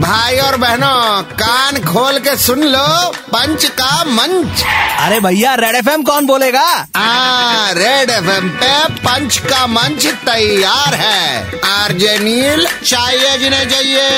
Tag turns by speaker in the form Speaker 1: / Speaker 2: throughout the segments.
Speaker 1: भाई और बहनों कान खोल के सुन लो पंच का मंच
Speaker 2: अरे भैया रेड एफ कौन बोलेगा
Speaker 1: आ, रेड एफ पे पंच का मंच तैयार है आरजे नील चाहिए जिन्हें चाहिए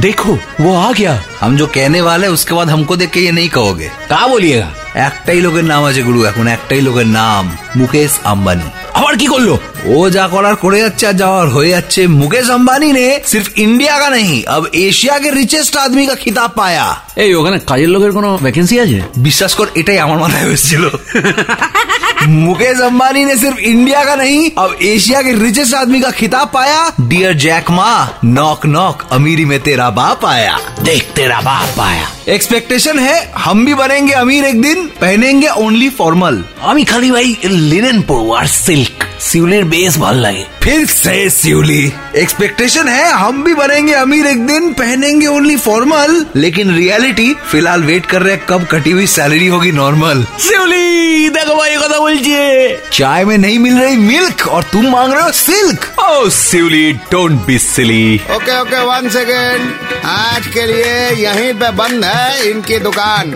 Speaker 3: देखो वो आ गया
Speaker 4: हम जो कहने वाले उसके बाद हमको देख के ये नहीं कहोगे
Speaker 3: কা বলিয়েগা
Speaker 4: একটাই লোকের নাম আছে গুরু এখন একটাই লোকের নাম মুকেশ আম্বানি
Speaker 3: আবার কি করলো
Speaker 4: ও যা করার করে যাচ্ছে আর যাওয়ার হয়ে যাচ্ছে मुकेश अंबानी ने सिर्फ इंडिया का नहीं अब एशिया के रिचेस्ट आदमी का खिताब पाया
Speaker 3: এই ওখানে কাজের লোকের কোনো ভ্যাকেন্সি আছে
Speaker 4: বিশ্বাস कर এটাই আমার মাথায় এসেছিল मुकेश अंबानी ने सिर्फ इंडिया का नहीं अब एशिया के रिचेस्ट आदमी का खिताब पाया dear Jack Ma knock knock अमीरी में तेरा बाप आया
Speaker 3: দেখ তেরা বাপ আয়া
Speaker 4: एक्सपेक्टेशन है हम भी बनेंगे अमीर एक दिन पहनेंगे ओनली फॉर्मल
Speaker 3: আমি খালি ভাই লিনেন পরবো আর সিল্ক सिवली बेस भल लगे
Speaker 4: फिर से सिवली एक्सपेक्टेशन है हम भी बनेंगे अमीर एक दिन पहनेंगे ओनली फॉर्मल लेकिन रियलिटी फ़िलहाल वेट कर रहे कब कटी हुई सैलरी होगी नॉर्मल
Speaker 3: सिवली देखो भाई कदा बोलिए
Speaker 4: चाय में नहीं मिल रही मिल्क और तुम मांग रहे हो सिल्क
Speaker 3: ओ Sivli don't be silly
Speaker 1: okay okay one second आज के लिए यहीं पे बंद है इनकी दुकान।